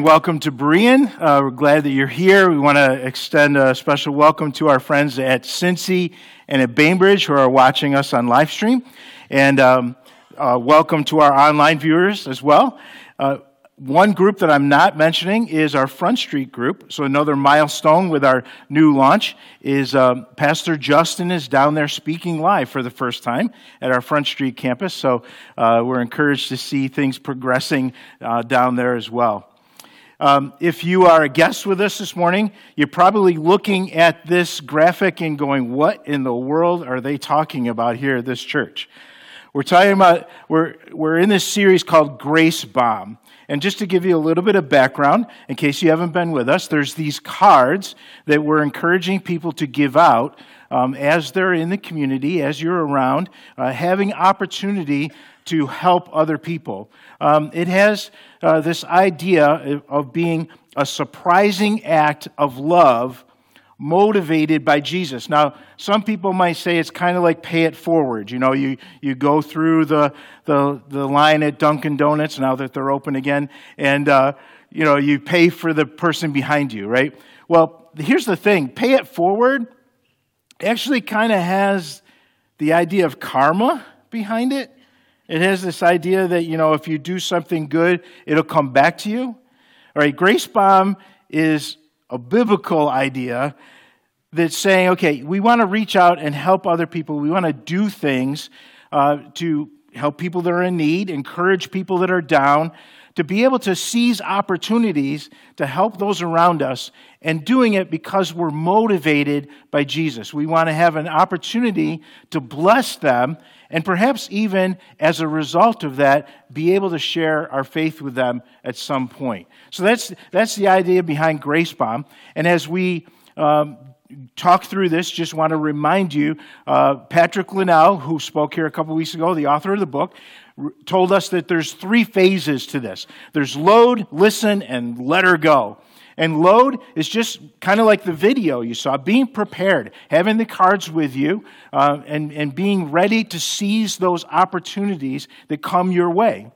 Welcome to Berean. Uh, we're glad that you're here. We want to extend a special welcome to our friends at Cincy and at Bainbridge who are watching us on live stream. And um, uh, welcome to our online viewers as well. Uh, one group that I'm not mentioning is our Front Street group. So another milestone with our new launch is um, Pastor Justin is down there speaking live for the first time at our Front Street campus. So uh, we're encouraged to see things progressing uh, down there as well. Um, if you are a guest with us this morning, you're probably looking at this graphic and going, What in the world are they talking about here at this church? We're talking about, we're, we're in this series called Grace Bomb. And just to give you a little bit of background, in case you haven't been with us, there's these cards that we're encouraging people to give out um, as they're in the community, as you're around, uh, having opportunity to help other people. Um, it has uh, this idea of being a surprising act of love motivated by Jesus. Now, some people might say it's kind of like pay it forward. You know, you, you go through the, the, the line at Dunkin' Donuts now that they're open again, and, uh, you know, you pay for the person behind you, right? Well, here's the thing pay it forward actually kind of has the idea of karma behind it. It has this idea that, you know, if you do something good, it'll come back to you. All right, Grace Bomb is a biblical idea that's saying, okay, we want to reach out and help other people. We want to do things uh, to help people that are in need, encourage people that are down, to be able to seize opportunities to help those around us, and doing it because we're motivated by Jesus. We want to have an opportunity to bless them and perhaps even as a result of that, be able to share our faith with them at some point. So that's, that's the idea behind Grace Bomb. And as we um, talk through this, just want to remind you uh, Patrick Linnell, who spoke here a couple weeks ago, the author of the book, told us that there's three phases to this there's load, listen, and let her go. And load is just kind of like the video you saw, being prepared, having the cards with you, uh, and, and being ready to seize those opportunities that come your way.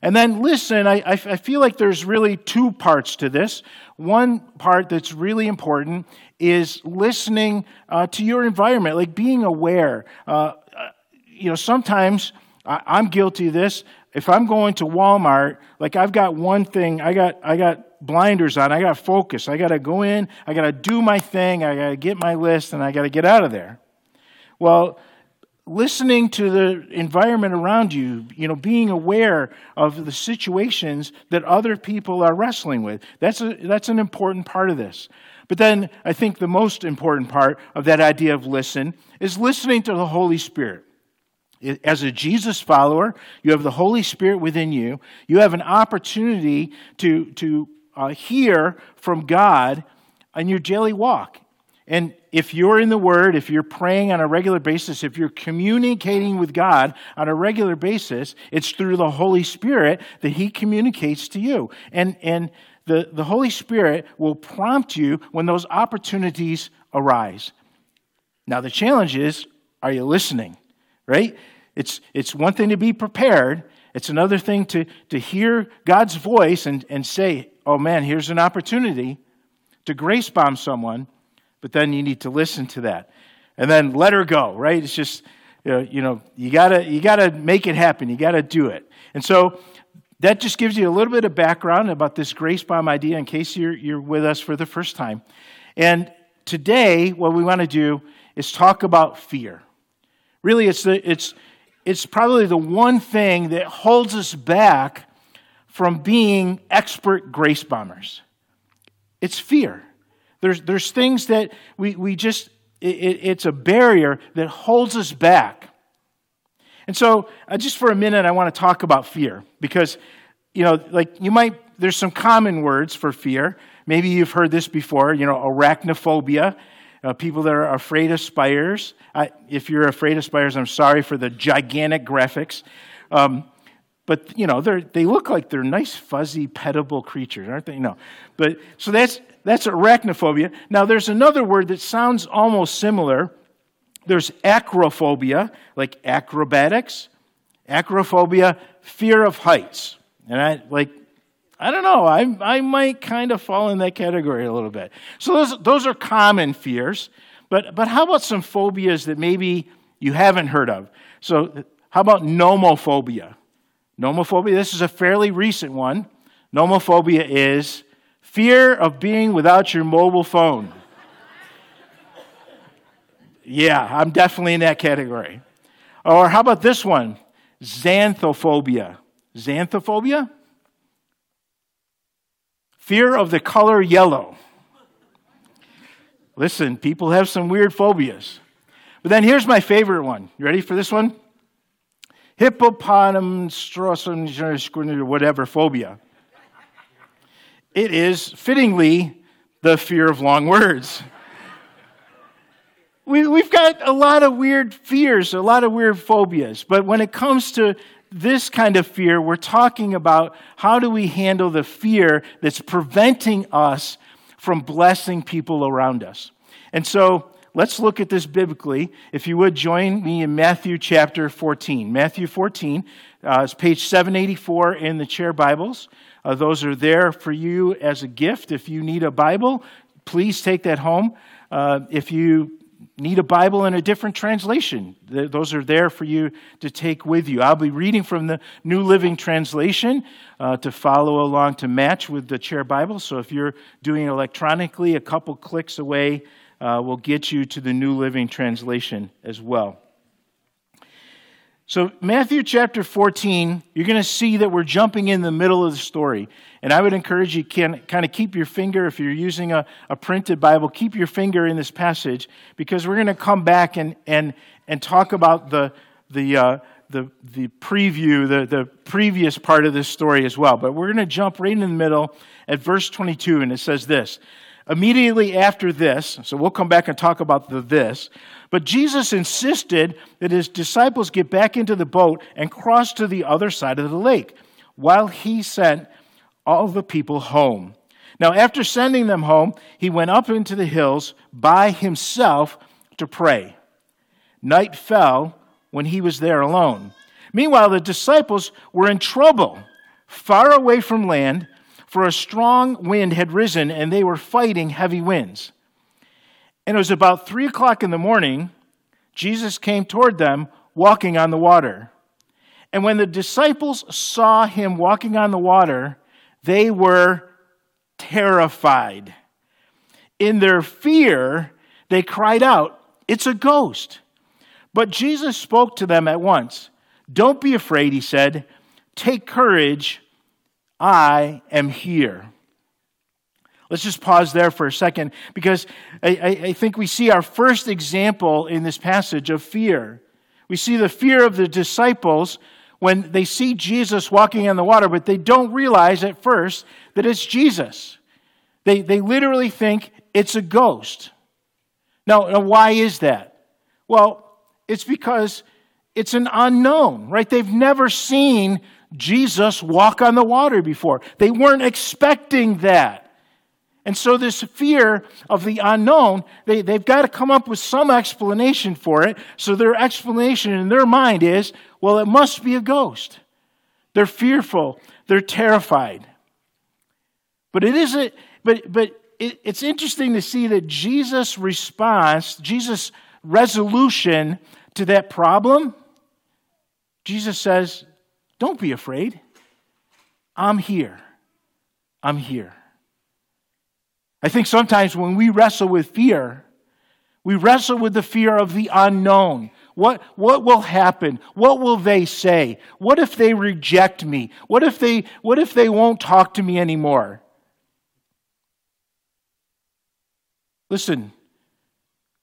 And then listen, I, I feel like there's really two parts to this. One part that's really important is listening uh, to your environment, like being aware. Uh, uh you know, sometimes I'm guilty of this. If I'm going to Walmart, like I've got one thing, I got, I got blinders on. I got focus. I got to go in. I got to do my thing. I got to get my list and I got to get out of there. Well, listening to the environment around you, you know, being aware of the situations that other people are wrestling with, that's, a, that's an important part of this. But then I think the most important part of that idea of listen is listening to the Holy Spirit. As a Jesus follower, you have the Holy Spirit within you. You have an opportunity to, to uh, hear from God on your daily walk. And if you're in the Word, if you're praying on a regular basis, if you're communicating with God on a regular basis, it's through the Holy Spirit that He communicates to you. And, and the, the Holy Spirit will prompt you when those opportunities arise. Now, the challenge is are you listening? Right? It's, it's one thing to be prepared, it's another thing to, to hear God's voice and, and say, oh man, here's an opportunity to grace bomb someone, but then you need to listen to that. And then let her go, right? It's just, you know, you, know, you gotta, you gotta make it happen. You gotta do it. And so that just gives you a little bit of background about this grace bomb idea in case you're, you're with us for the first time. And today, what we want to do is talk about fear. Really, it's, the, it's, it's probably the one thing that holds us back from being expert grace bombers. It's fear. There's, there's things that we, we just, it, it's a barrier that holds us back. And so, uh, just for a minute, I want to talk about fear because, you know, like you might, there's some common words for fear. Maybe you've heard this before, you know, arachnophobia uh, people that are afraid of spiders. I, if you're afraid of spiders, I'm sorry for the gigantic graphics. Um, but you know they look like they're nice fuzzy petable creatures aren't they? No. But so that's that's arachnophobia. Now there's another word that sounds almost similar. There's acrophobia like acrobatics. Acrophobia fear of heights. And i like I don't know. I, I might kind of fall in that category a little bit. So those, those are common fears. But, but how about some phobias that maybe you haven't heard of? So, how about nomophobia? Nomophobia, this is a fairly recent one. Nomophobia is fear of being without your mobile phone. yeah, I'm definitely in that category. Or how about this one? Xanthophobia. Xanthophobia? Fear of the color yellow. Listen, people have some weird phobias. But then here's my favorite one. You ready for this one? Hippopotamus, whatever phobia. It is fittingly the fear of long words. We, we've got a lot of weird fears, a lot of weird phobias, but when it comes to this kind of fear, we're talking about how do we handle the fear that's preventing us from blessing people around us. And so let's look at this biblically. If you would join me in Matthew chapter 14. Matthew 14 uh, is page 784 in the chair Bibles. Uh, those are there for you as a gift. If you need a Bible, please take that home. Uh, if you need a Bible in a different translation, th- those are there for you to take with you. I'll be reading from the New Living Translation uh, to follow along to match with the chair Bible. So if you're doing electronically, a couple clicks away uh, will get you to the New Living Translation as well. So, Matthew chapter 14, you're going to see that we're jumping in the middle of the story. And I would encourage you can kind of keep your finger, if you're using a, a printed Bible, keep your finger in this passage because we're going to come back and, and, and talk about the, the, uh, the, the preview, the, the previous part of this story as well. But we're going to jump right in the middle at verse 22, and it says this Immediately after this, so we'll come back and talk about the this, but Jesus insisted that his disciples get back into the boat and cross to the other side of the lake while he sent all the people home. Now, after sending them home, he went up into the hills by himself to pray. Night fell when he was there alone. Meanwhile, the disciples were in trouble, far away from land for a strong wind had risen and they were fighting heavy winds. And it was about three o'clock in the morning, Jesus came toward them walking on the water. And when the disciples saw him walking on the water, they were terrified. In their fear, they cried out, It's a ghost. But Jesus spoke to them at once. Don't be afraid, he said. Take courage. I am here. Let's just pause there for a second because I, I, think we see our first example in this passage of fear. We see the fear of the disciples when they see Jesus walking on the water, but they don't realize at first that it's Jesus. They, they literally think it's a ghost. Now, now, why is that? Well, it's because it's an unknown, right? They've never seen Jesus walk on the water before. They weren't expecting that. And so, this fear of the unknown, they, they've got to come up with some explanation for it. So, their explanation in their mind is well, it must be a ghost. They're fearful, they're terrified. But it isn't, but, but it, it's interesting to see that Jesus' response, Jesus' resolution to that problem, Jesus says, don't be afraid. I'm here. I'm here. I think sometimes when we wrestle with fear, we wrestle with the fear of the unknown. What, what will happen? What will they say? What if they reject me? What if they, what if they won't talk to me anymore? Listen,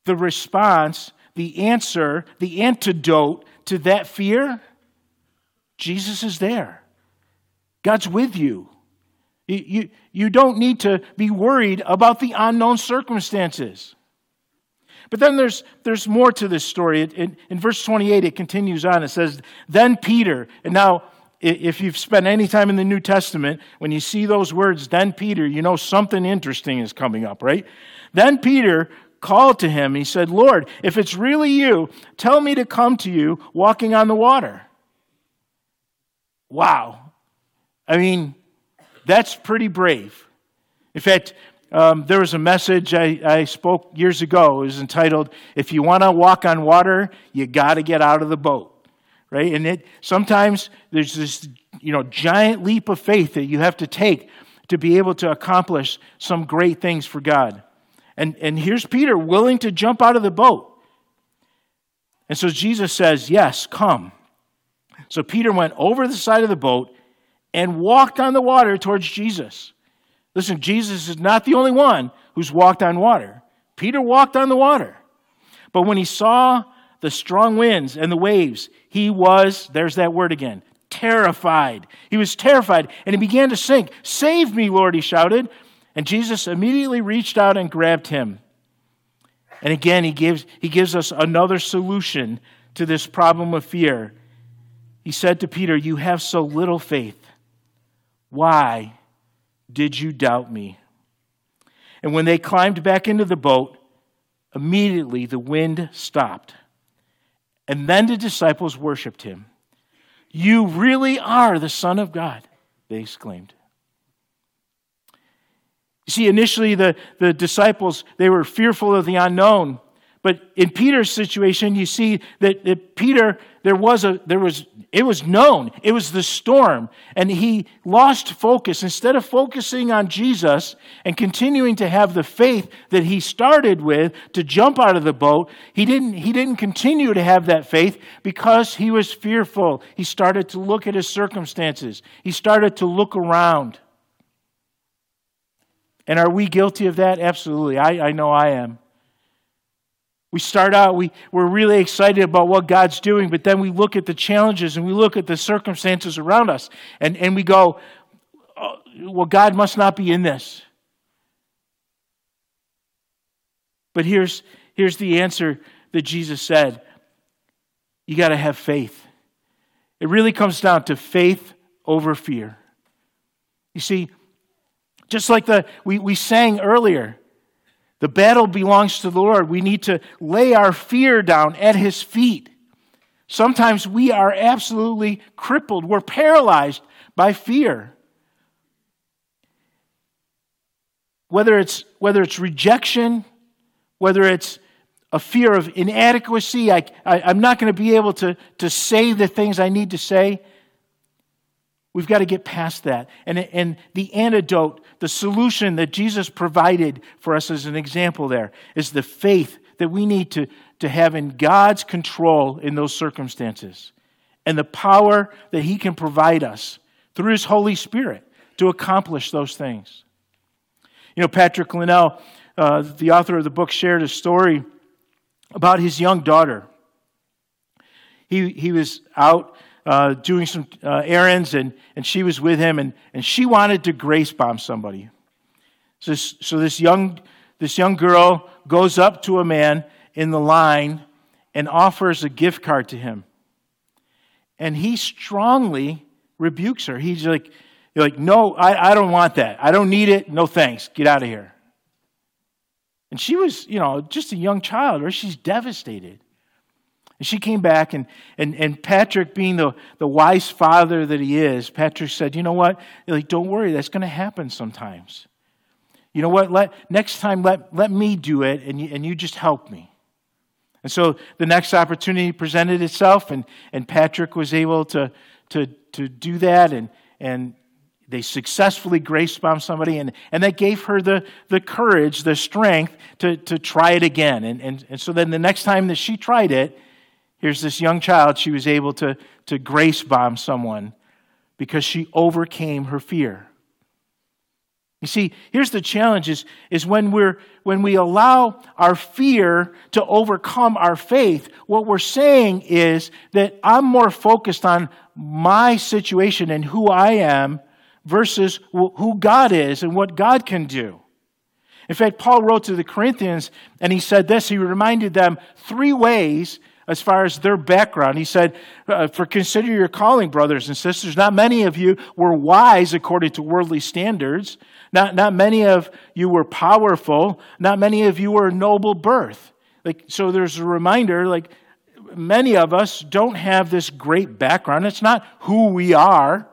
the response, the answer, the antidote to that fear Jesus is there. God's with you. You, you, don't need to be worried about the unknown circumstances. But then there's, there's more to this story. in, in verse 28, it continues on. It says, Then Peter, and now if you've spent any time in the New Testament, when you see those words, then Peter, you know something interesting is coming up, right? Then Peter called to him. He said, Lord, if it's really you, tell me to come to you walking on the water. Wow. I mean, That's pretty brave. In fact, um, there was a message I, I spoke years ago. It was entitled, If You Want to Walk on Water, You Got to Get Out of the Boat. Right? And it, sometimes there's this you know, giant leap of faith that you have to take to be able to accomplish some great things for God. And, and here's Peter willing to jump out of the boat. And so Jesus says, Yes, come. So Peter went over the side of the boat and walked on the water towards Jesus. Listen, Jesus is not the only one who's walked on water. Peter walked on the water. But when he saw the strong winds and the waves, he was, there's that word again, terrified. He was terrified and he began to sink. Save me, Lord, he shouted. And Jesus immediately reached out and grabbed him. And again, he gives, he gives us another solution to this problem of fear. He said to Peter, You have so little faith. Why did you doubt me? And when they climbed back into the boat, immediately the wind stopped. And then the disciples worshiped him. You really are the Son of God, they exclaimed. You see, initially the, the disciples, they were fearful of the unknown. But in Peter's situation, you see that, that Peter, there was a, there was, it was known. It was the storm. And he lost focus. Instead of focusing on Jesus and continuing to have the faith that he started with to jump out of the boat, he didn't, he didn't continue to have that faith because he was fearful. He started to look at his circumstances. He started to look around. And are we guilty of that? Absolutely. I, I know I am. We start out, we, we're really excited about what God's doing, but then we look at the challenges and we look at the circumstances around us and, and we go, oh, well, God must not be in this. But here's, here's the answer that Jesus said you got to have faith. It really comes down to faith over fear. You see, just like the, we, we sang earlier, the battle belongs to the Lord. We need to lay our fear down at His feet. Sometimes we are absolutely crippled, we're paralyzed by fear. Whether it's, whether it's rejection, whether it's a fear of inadequacy, I, I, am not going to be able to, to say the things I need to say. We've got to get past that. And, and the antidote, the solution that Jesus provided for us as an example there is the faith that we need to, to have in God's control in those circumstances and the power that He can provide us through His Holy Spirit to accomplish those things. You know, Patrick Linnell, uh, the author of the book, shared a story about his young daughter. He, he was out uh, doing some uh, errands, and, and she was with him, and, and she wanted to grace bomb somebody. So, this, so this, young, this young girl goes up to a man in the line and offers a gift card to him. And he strongly rebukes her. He's like, you're like no, I, I don't want that. I don't need it. No thanks. Get out of here. And she was, you know, just a young child, or she's devastated. And she came back, and, and, and Patrick, being the, the wise father that he is, Patrick said, You know what? Like, don't worry, that's going to happen sometimes. You know what? Let, next time, let, let me do it, and you, and you just help me. And so the next opportunity presented itself, and, and Patrick was able to, to, to do that, and, and they successfully grace bombed somebody, and, and that gave her the, the courage, the strength to, to try it again. And, and, and so then the next time that she tried it, Here's this young child, she was able to, to grace bomb someone because she overcame her fear. You see, here's the challenge is, is when, we're, when we allow our fear to overcome our faith, what we're saying is that I'm more focused on my situation and who I am versus who God is and what God can do. In fact, Paul wrote to the Corinthians and he said this. He reminded them three ways as far as their background. He said, uh, For consider your calling, brothers and sisters. Not many of you were wise according to worldly standards. Not, not many of you were powerful. Not many of you were noble birth. Like, so there's a reminder, like, many of us don't have this great background. It's not who we are.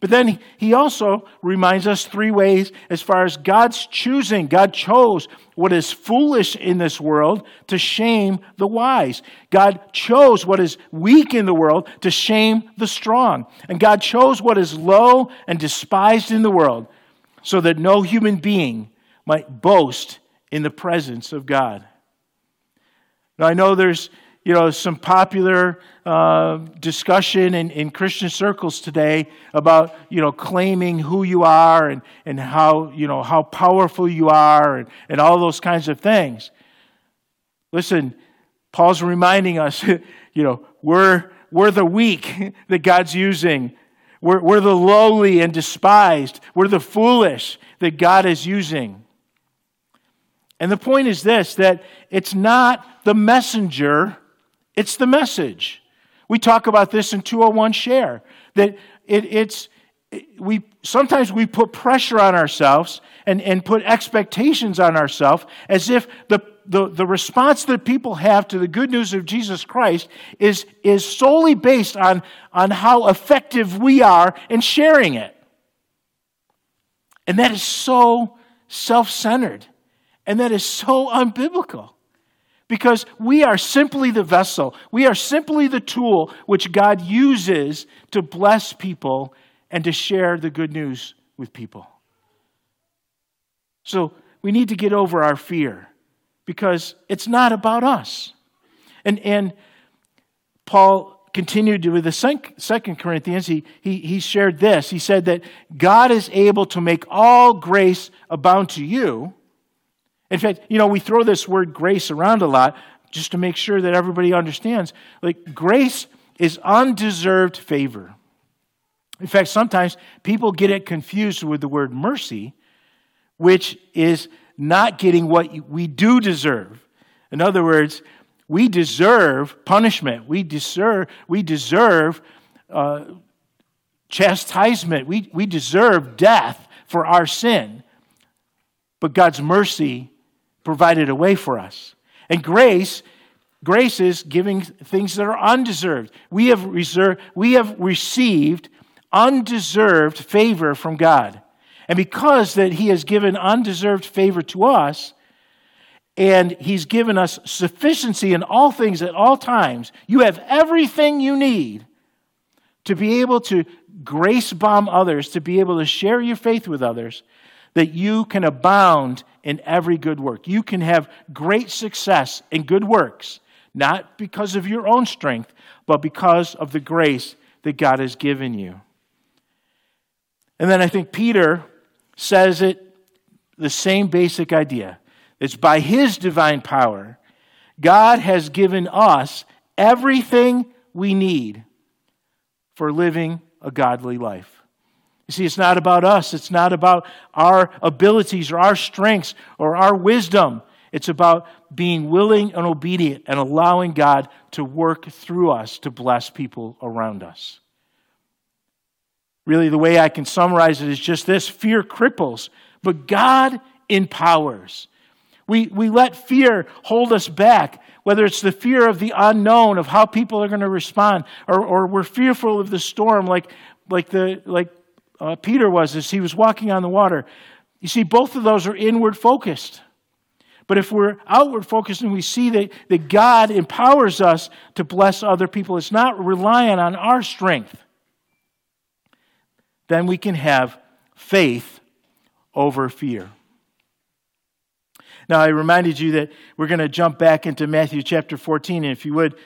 But then he also reminds us three ways as far as God's choosing. God chose what is foolish in this world to shame the wise. God chose what is weak in the world to shame the strong. And God chose what is low and despised in the world so that no human being might boast in the presence of God. Now, I know there's you know, some popular uh, discussion in, in Christian circles today about, you know, claiming who you are and, and how, you know, how powerful you are and, and all those kinds of things. Listen, Paul's reminding us, you know, we're, we're the weak that God's using. We're, we're the lowly and despised. We're the foolish that God is using. And the point is this that it's not the messenger it's the message. We talk about this in 201 Share that it, it's we sometimes we put pressure on ourselves and, and put expectations on ourselves as if the, the, the response that people have to the good news of Jesus Christ is, is solely based on, on how effective we are in sharing it. And that is so self centered. And that is so unbiblical because we are simply the vessel. We are simply the tool which God uses to bless people and to share the good news with people. So we need to get over our fear because it's not about us. And, and Paul continued with the second Corinthians, he, he, he shared this. He said that God is able to make all grace abound to you in fact, you know, we throw this word grace around a lot just to make sure that everybody understands. Like, grace is undeserved favor. In fact, sometimes people get it confused with the word mercy, which is not getting what we do deserve. In other words, we deserve punishment. We deserve, we deserve uh, chastisement. We, we deserve death for our sin. But God's mercy provided a way for us. And grace, grace is giving things that are undeserved. We have, reserved, we have received undeserved favor from God. And because that he has given undeserved favor to us, and he's given us sufficiency in all things at all times, you have everything you need to be able to grace bomb others, to be able to share your faith with others, that you can abound in every good work. You can have great success in good works, not because of your own strength, but because of the grace that God has given you. And then I think Peter says it the same basic idea. It's by his divine power, God has given us everything we need for living a godly life. You see, it's not about us. It's not about our abilities or our strengths or our wisdom. It's about being willing and obedient and allowing God to work through us to bless people around us. Really, the way I can summarize it is just this fear cripples, but God empowers. We, we let fear hold us back, whether it's the fear of the unknown, of how people are going to respond, or, or we're fearful of the storm, like, like, the, like uh, Peter was as he was walking on the water. You see, both of those are inward focused. But if we're outward focused and we see that, that God empowers us to bless other people, it's not relying on our strength, then we can have faith over fear. Now, I reminded you that we're going to jump back into Matthew chapter 14. And if you would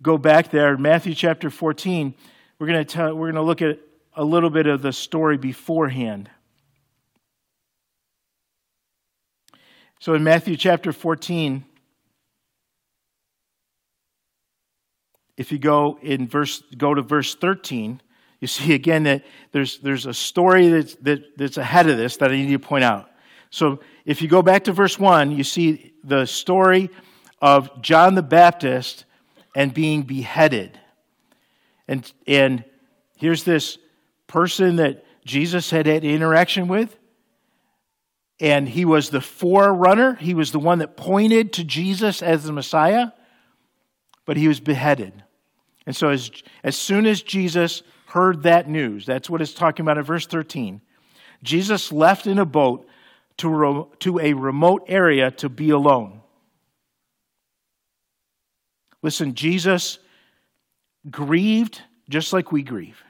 go back there, Matthew chapter 14, we're going to, tell, we're going to look at a little bit of the story beforehand. So in Matthew chapter 14, if you go in verse go to verse 13, you see again that there's there's a story that's that, that's ahead of this that I need to point out. So if you go back to verse 1, you see the story of John the Baptist and being beheaded. And and here's this person that Jesus had had interaction with. And he was the forerunner. He was the one that pointed to Jesus as the Messiah. But he was beheaded. And so, as, as soon as Jesus heard that news. That's what it's talking about in verse 13. Jesus left in a boat to, to a remote area to be alone. Listen, Jesus grieved just like we grieve.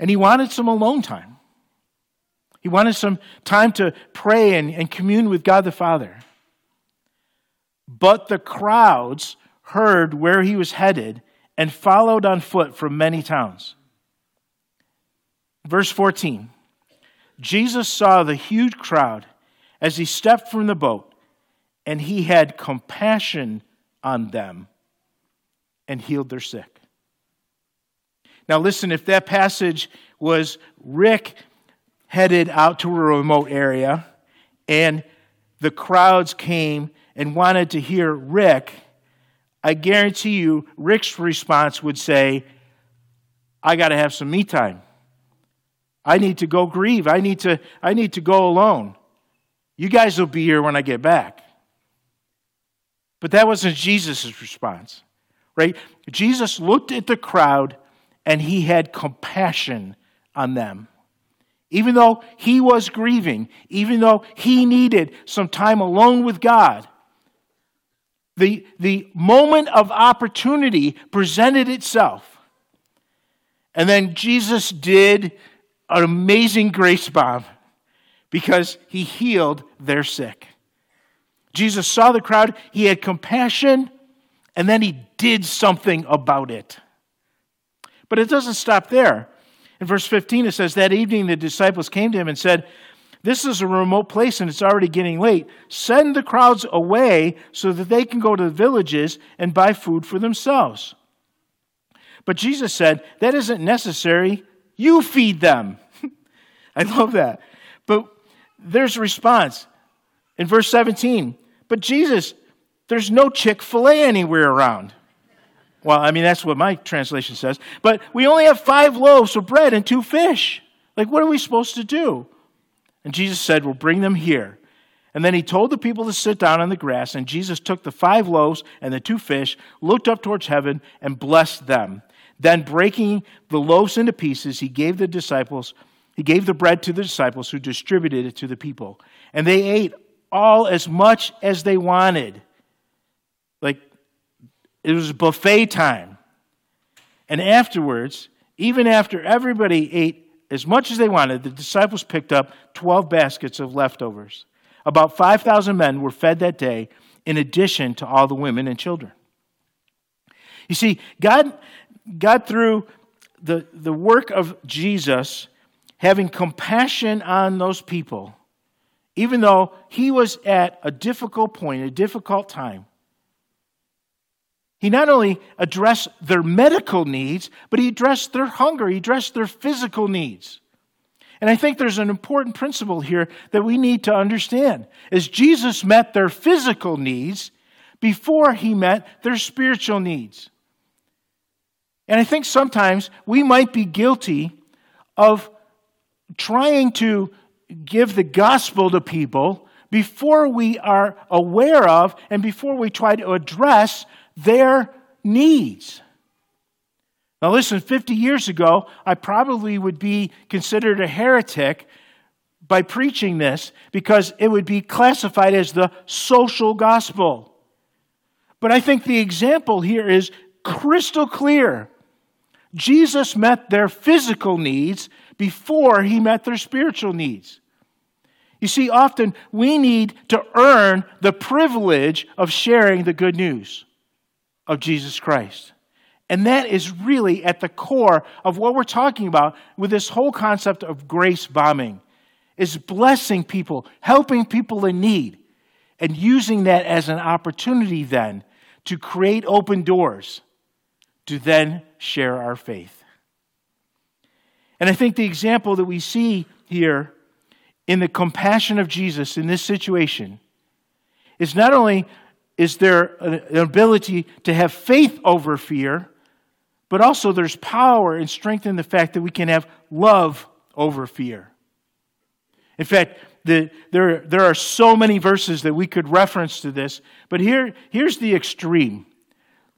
And he wanted some alone time. He wanted some time to pray and, and commune with God the Father. But the crowds heard where he was headed and followed on foot from many towns. Verse 14 Jesus saw the huge crowd as he stepped from the boat, and he had compassion on them and healed their sick. Now, listen, if that passage was Rick headed out to a remote area and the crowds came and wanted to hear Rick, I guarantee you, Rick's response would say, I got to have some me time. I need to go grieve. I need to, I need to go alone. You guys will be here when I get back. But that wasn't Jesus' response, right? Jesus looked at the crowd and he had compassion on them. Even though he was grieving, even though he needed some time alone with God, the, the moment of opportunity presented itself. And then Jesus did an amazing grace bomb because he healed their sick. Jesus saw the crowd, he had compassion, and then he did something about it. But it doesn't stop there. In verse 15, it says, That evening the disciples came to him and said, This is a remote place and it's already getting late. Send the crowds away so that they can go to the villages and buy food for themselves. But Jesus said, That isn't necessary. You feed them. I love that. But there's a response in verse 17. But Jesus, there's no Chick fil A anywhere around. Well, I mean, that's what my translation says. But we only have five loaves of bread and two fish. Like, what are we supposed to do? And Jesus said, Well, bring them here. And then he told the people to sit down on the grass, and Jesus took the five loaves and the two fish, looked up towards heaven, and blessed them. Then, breaking the loaves into pieces, he gave the disciples, he gave the bread to the disciples who distributed it to the people. And they ate all as much as they wanted. It was buffet time. And afterwards, even after everybody ate as much as they wanted, the disciples picked up 12 baskets of leftovers. About 5,000 men were fed that day, in addition to all the women and children. You see, God God, through the, the work of Jesus, having compassion on those people, even though he was at a difficult point, a difficult time, he not only addressed their medical needs, but he addressed their hunger, he addressed their physical needs. And I think there's an important principle here that we need to understand. As Jesus met their physical needs before he met their spiritual needs. And I think sometimes we might be guilty of trying to give the gospel to people before we are aware of and before we try to address their needs. Now, listen, 50 years ago, I probably would be considered a heretic by preaching this because it would be classified as the social gospel. But I think the example here is crystal clear. Jesus met their physical needs before he met their spiritual needs. You see, often we need to earn the privilege of sharing the good news of Jesus Christ. And that is really at the core of what we're talking about with this whole concept of grace bombing is blessing people, helping people in need, and using that as an opportunity then to create open doors to then share our faith. And I think the example that we see here in the compassion of Jesus in this situation is not only is there an ability to have faith over fear, but also there's power and strength in the fact that we can have love over fear. In fact, the, there, there are so many verses that we could reference to this, but here, here's the extreme.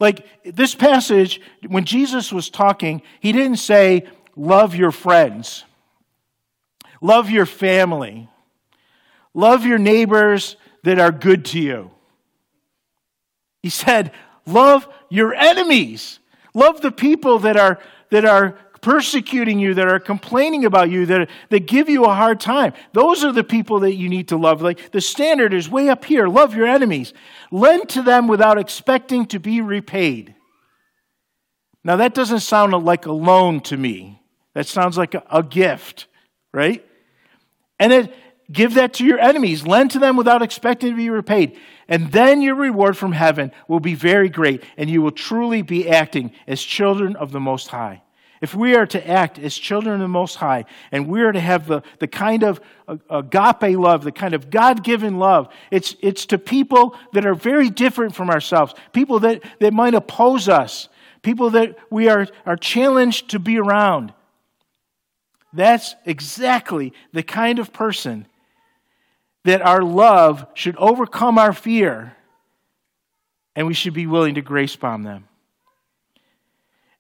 Like this passage, when Jesus was talking, he didn't say, Love your friends, love your family, love your neighbors that are good to you. He said, Love your enemies. Love the people that are, that are persecuting you, that are complaining about you, that, that give you a hard time. Those are the people that you need to love. Like the standard is way up here love your enemies, lend to them without expecting to be repaid. Now, that doesn't sound like a loan to me. That sounds like a, a gift, right? And then give that to your enemies. Lend to them without expecting to be repaid. And then your reward from heaven will be very great, and you will truly be acting as children of the Most High if we are to act as children of the Most High, and we are to have the, the kind of uh, agape love, the kind of God given love, it's, it's to people that are very different from ourselves, people that, that might oppose us, people that we are, are challenged to be around. That's exactly the kind of person that our love should overcome our fear, and we should be willing to grace bomb them.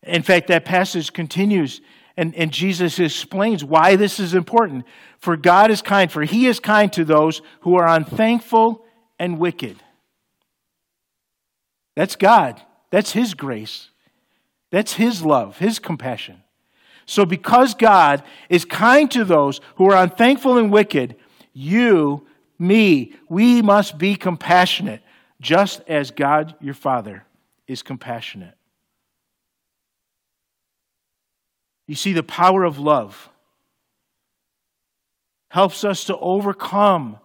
In fact, that passage continues, and, and Jesus explains why this is important. For God is kind, for he is kind to those who are unthankful and wicked. That's God. That's his grace. That's his love, his compassion. So, because God is kind to those who are unthankful and wicked, you, me, we must be compassionate, just as God your Father is compassionate. You see, the power of love helps us to overcome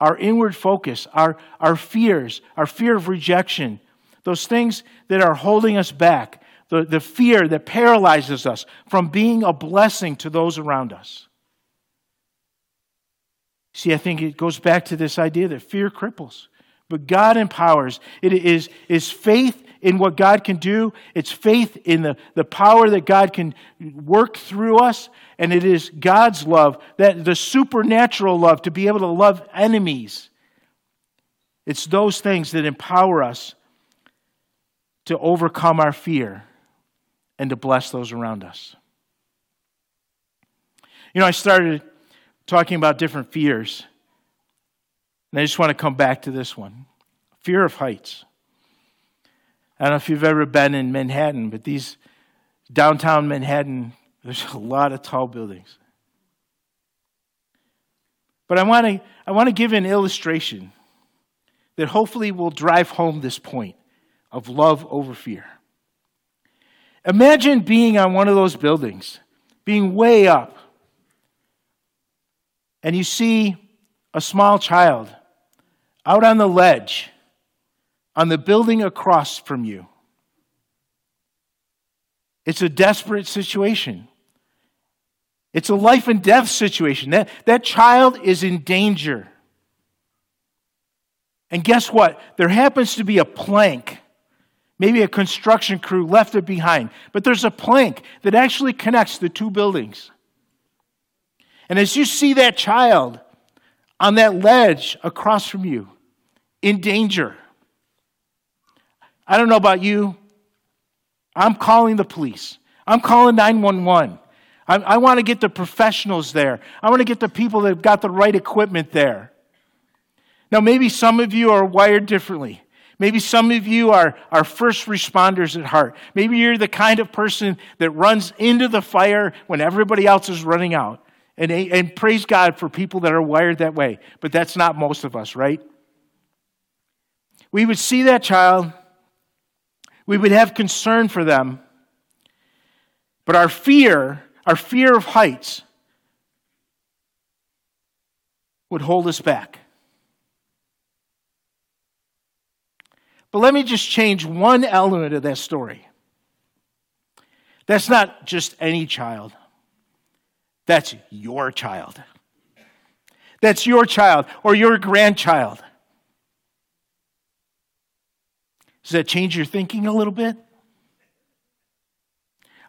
our inward focus, our, our fears, our fear of rejection, those things that are holding us back, the, the fear that paralyzes us from being a blessing to those around us. See, I think it goes back to this idea that fear cripples, but God empowers. It is, is faith in what God can do, it's faith in the, the power that God can work through us, and it is God's love, that the supernatural love to be able to love enemies. It's those things that empower us to overcome our fear and to bless those around us. You know, I started talking about different fears, and I just want to come back to this one fear of heights. I don't know if you've ever been in Manhattan, but these downtown Manhattan, there's a lot of tall buildings. But I want to I want to give an illustration that hopefully will drive home this point of love over fear. Imagine being on one of those buildings, being way up, and you see a small child out on the ledge on the building across from you. It's a desperate situation. It's a life and death situation. That, that child is in danger. And guess what? There happens to be a plank. Maybe a construction crew left it behind. But there's a plank that actually connects the two buildings. And as you see that child on that ledge across from you, in danger, I don't know about you. I'm calling the police. I'm calling 911. I, I want to get the professionals there. I want to get the people that have got the right equipment there. Now, maybe some of you are wired differently. Maybe some of you are, are first responders at heart. Maybe you're the kind of person that runs into the fire when everybody else is running out. And, and praise God for people that are wired that way. But that's not most of us, right? We would see that child we would have concern for them. But our fear, our fear of heights, would hold us back. But let me just change one element of that story. That's not just any child, that's your child. That's your child or your grandchild. Does that change your thinking a little bit?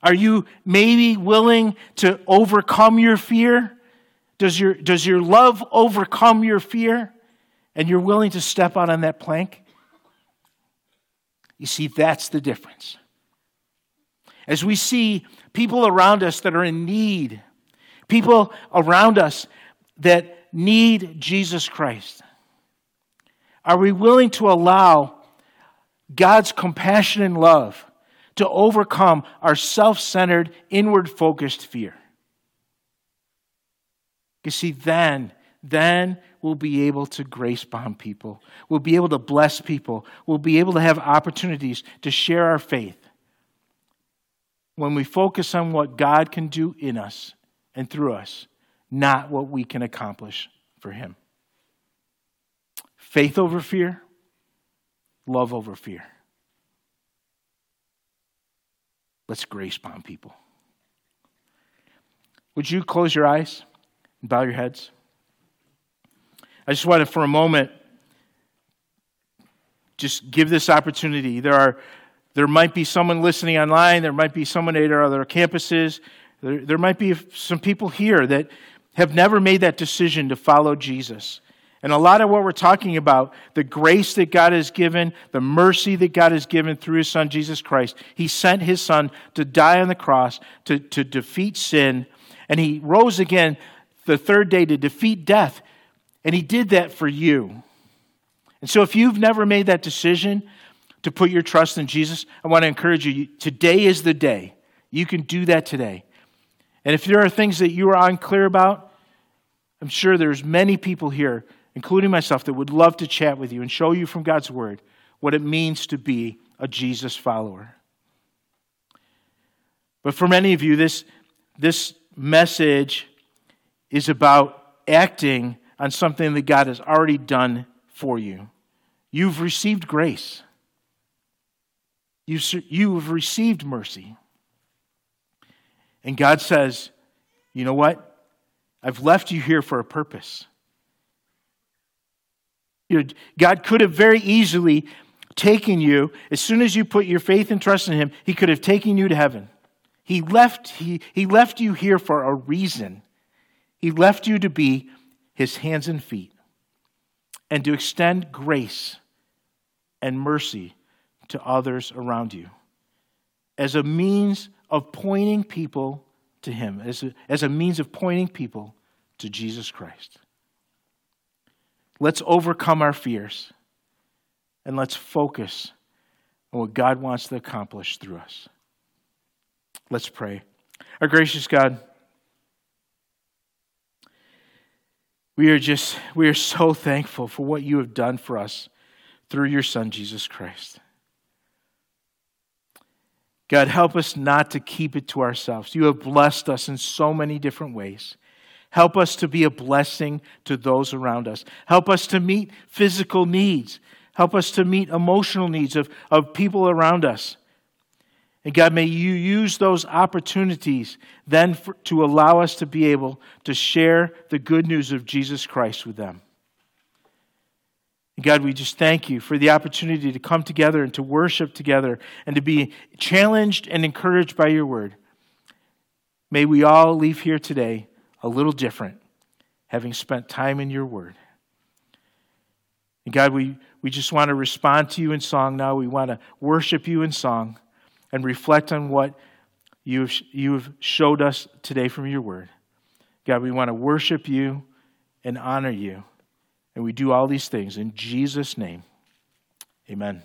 Are you maybe willing to overcome your fear? Does your, does your love overcome your fear? And you're willing to step out on that plank? You see, that's the difference. As we see people around us that are in need, people around us that need Jesus Christ, are we willing to allow God's compassion and love to overcome our self centered, inward focused fear? You see, then, then we'll be able to grace bomb people. We'll be able to bless people. We'll be able to have opportunities to share our faith. When we focus on what God can do in us and through us, not what we can accomplish for Him. Faith over fear, love over fear. Let's grace bomb people. Would you close your eyes and bow your heads? I just wanted for a moment just give this opportunity. There are there might be someone listening online, there might be someone at our other campuses, there, there might be some people here that have never made that decision to follow Jesus. And a lot of what we're talking about, the grace that God has given, the mercy that God has given through his son Jesus Christ. He sent his son to die on the cross to, to defeat sin, and he rose again the third day to defeat death. And He did that for you. And so, if you've never made that decision to put your trust in Jesus, I want to encourage you today is the day. You can do that today. And if there are things that you are unclear about, I'm sure there's many people here, including myself, that would love to chat with you and show you from God's Word what it means to be a Jesus follower. But for many of you, this, this message is about acting on something that God has already done for you. You've received grace, you, you have received mercy. And God says, You know what? I've left you here for a purpose. You know, God could have very easily taken you, as soon as you put your faith and trust in Him, He could have taken you to heaven. He left, he, he left you here for a reason. He left you to be his hands and feet, and to extend grace and mercy to others around you as a means of pointing people to him, as a, as a means of pointing people to Jesus Christ. Let's overcome our fears and let's focus on what God wants to accomplish through us. Let's pray. Our gracious God, We are just, we are so thankful for what you have done for us through your Son, Jesus Christ. God, help us not to keep it to ourselves. You have blessed us in so many different ways. Help us to be a blessing to those around us. Help us to meet physical needs. Help us to meet emotional needs of, of people around us. And God, may you use those opportunities then for, to allow us to be able to share the good news of Jesus Christ with them. God, we just thank you for the opportunity to come together and to worship together and to be challenged and encouraged by your word. May we all leave here today a little different, having spent time in your word. And God, we, we just want to respond to you in song now. We want to worship you in song and reflect on what you've, you've showed us today from your word. God, we want to worship you and honor you. And we do all these things in Jesus' name. Amen.